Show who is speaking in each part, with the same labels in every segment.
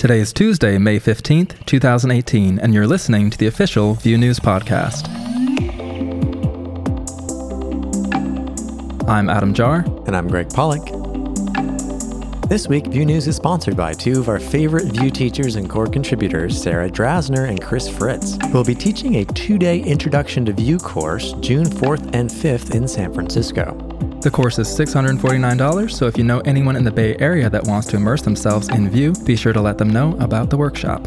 Speaker 1: Today is Tuesday, May 15th, 2018, and you're listening to the official Vue News Podcast. I'm Adam Jahr.
Speaker 2: And I'm Greg Pollock. This week, Vue News is sponsored by two of our favorite Vue teachers and core contributors, Sarah Drasner and Chris Fritz, who will be teaching a two day Introduction to Vue course June 4th and 5th in San Francisco.
Speaker 1: The course is $649, so if you know anyone in the Bay Area that wants to immerse themselves in Vue, be sure to let them know about the workshop.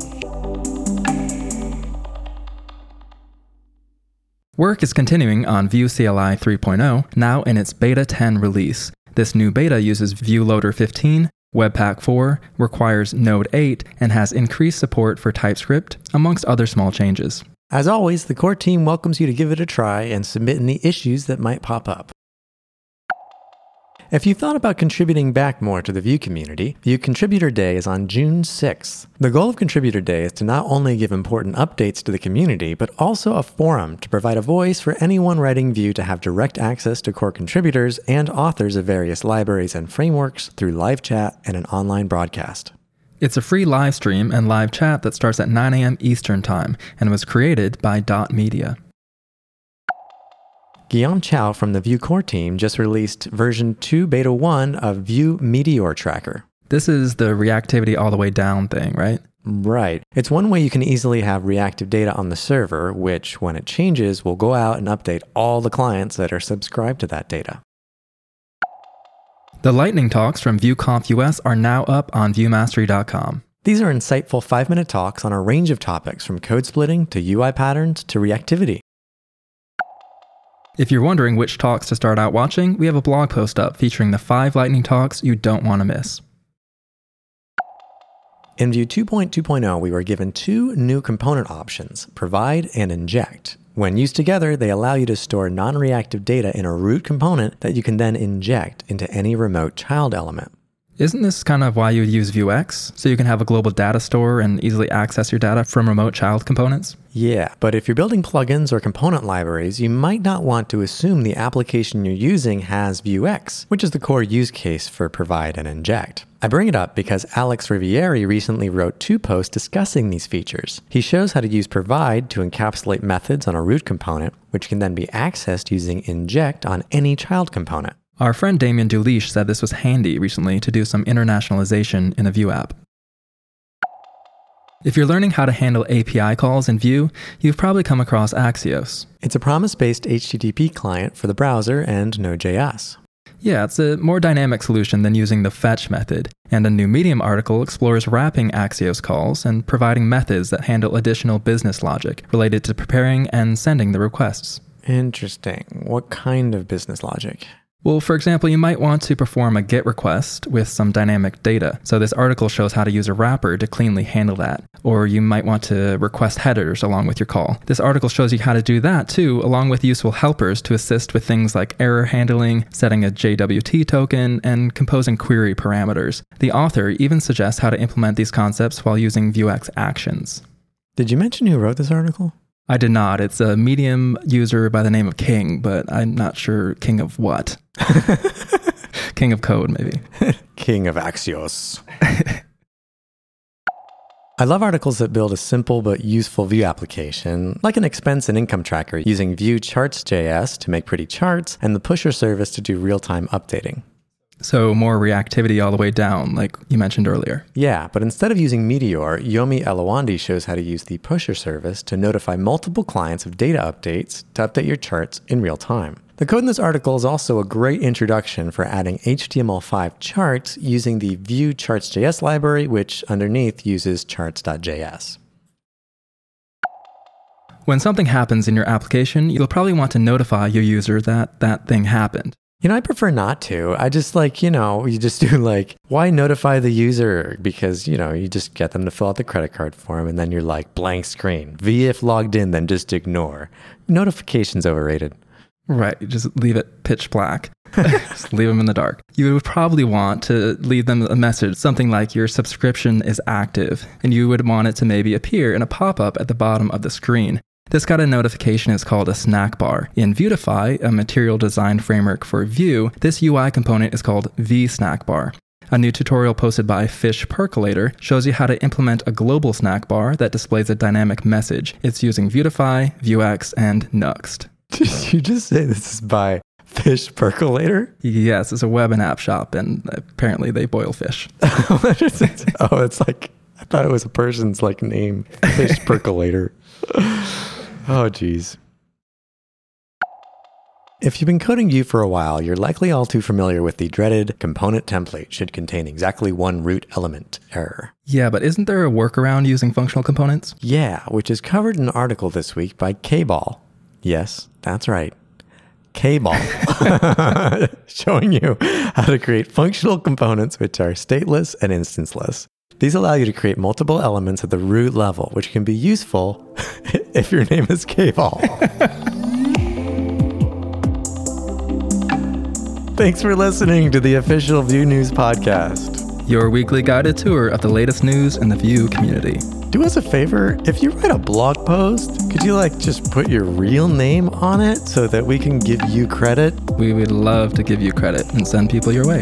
Speaker 1: Work is continuing on Vue CLI 3.0, now in its Beta 10 release. This new beta uses Vue Loader 15, Webpack 4, requires Node 8, and has increased support for TypeScript, amongst other small changes.
Speaker 2: As always, the core team welcomes you to give it a try and submit any issues that might pop up. If you've thought about contributing back more to the Vue community, Vue Contributor Day is on June 6th. The goal of Contributor Day is to not only give important updates to the community, but also a forum to provide a voice for anyone writing Vue to have direct access to core contributors and authors of various libraries and frameworks through live chat and an online broadcast.
Speaker 1: It's a free live stream and live chat that starts at 9 a.m. Eastern Time and was created by Dot Media.
Speaker 2: Guillaume Chau from the Vue core team just released version 2 beta 1 of Vue Meteor Tracker.
Speaker 1: This is the reactivity all the way down thing, right?
Speaker 2: Right. It's one way you can easily have reactive data on the server, which, when it changes, will go out and update all the clients that are subscribed to that data.
Speaker 1: The lightning talks from VueConf US are now up on VueMastery.com.
Speaker 2: These are insightful five minute talks on a range of topics from code splitting to UI patterns to reactivity.
Speaker 1: If you're wondering which talks to start out watching, we have a blog post up featuring the five lightning talks you don't want to miss.
Speaker 2: In Vue 2.2.0, we were given two new component options provide and inject. When used together, they allow you to store non reactive data in a root component that you can then inject into any remote child element.
Speaker 1: Isn't this kind of why you would use Vuex? So you can have a global data store and easily access your data from remote child components?
Speaker 2: Yeah, but if you're building plugins or component libraries, you might not want to assume the application you're using has Vuex, which is the core use case for provide and inject. I bring it up because Alex Rivieri recently wrote two posts discussing these features. He shows how to use provide to encapsulate methods on a root component, which can then be accessed using inject on any child component.
Speaker 1: Our friend Damien Duliche said this was handy recently to do some internationalization in a Vue app. If you're learning how to handle API calls in Vue, you've probably come across Axios.
Speaker 2: It's a promise based HTTP client for the browser and Node.js.
Speaker 1: Yeah, it's a more dynamic solution than using the fetch method, and a new Medium article explores wrapping Axios calls and providing methods that handle additional business logic related to preparing and sending the requests.
Speaker 2: Interesting. What kind of business logic?
Speaker 1: Well, for example, you might want to perform a GET request with some dynamic data. So this article shows how to use a wrapper to cleanly handle that. Or you might want to request headers along with your call. This article shows you how to do that too, along with useful helpers to assist with things like error handling, setting a JWT token, and composing query parameters. The author even suggests how to implement these concepts while using Vuex actions.
Speaker 2: Did you mention who wrote this article?
Speaker 1: I did not. It's a Medium user by the name of King, but I'm not sure King of what. King of Code, maybe.
Speaker 2: King of Axios. I love articles that build a simple but useful Vue application, like an expense and income tracker using Vue Charts.js to make pretty charts and the pusher service to do real time updating.
Speaker 1: So more reactivity all the way down, like you mentioned earlier.
Speaker 2: Yeah, but instead of using Meteor, Yomi Eluwande shows how to use the pusher service to notify multiple clients of data updates to update your charts in real time. The code in this article is also a great introduction for adding HTML5 charts using the Vue Charts.js library, which underneath uses charts.js.
Speaker 1: When something happens in your application, you'll probably want to notify your user that that thing happened.
Speaker 2: You know, I prefer not to. I just like, you know, you just do like, why notify the user? Because, you know, you just get them to fill out the credit card form and then you're like, blank screen. VF logged in, then just ignore. Notifications overrated.
Speaker 1: Right. You Just leave it pitch black. just leave them in the dark. You would probably want to leave them a message, something like your subscription is active, and you would want it to maybe appear in a pop up at the bottom of the screen. This kind of notification is called a snack bar. In Vuetify, a material design framework for Vue, this UI component is called vSnackBar. A new tutorial posted by Fish Percolator shows you how to implement a global snack bar that displays a dynamic message. It's using Vuetify, Vuex, and Nuxt.
Speaker 2: Did you just say this is by Fish Percolator?
Speaker 1: Yes, it's a web and app shop, and apparently they boil fish.
Speaker 2: What is it? oh, it's like I thought it was a person's like name, Fish Percolator. Oh, geez. If you've been coding Vue for a while, you're likely all too familiar with the dreaded component template should contain exactly one root element error.
Speaker 1: Yeah, but isn't there a workaround using functional components?
Speaker 2: Yeah, which is covered in an article this week by K-Ball. Yes, that's right. K-Ball. Showing you how to create functional components which are stateless and instanceless. These allow you to create multiple elements at the root level, which can be useful if your name is K-Ball. Thanks for listening to the official Vue News podcast.
Speaker 1: Your weekly guided tour of the latest news in the Vue community.
Speaker 2: Do us a favor, if you write a blog post, could you like just put your real name on it so that we can give you credit?
Speaker 1: We would love to give you credit and send people your way.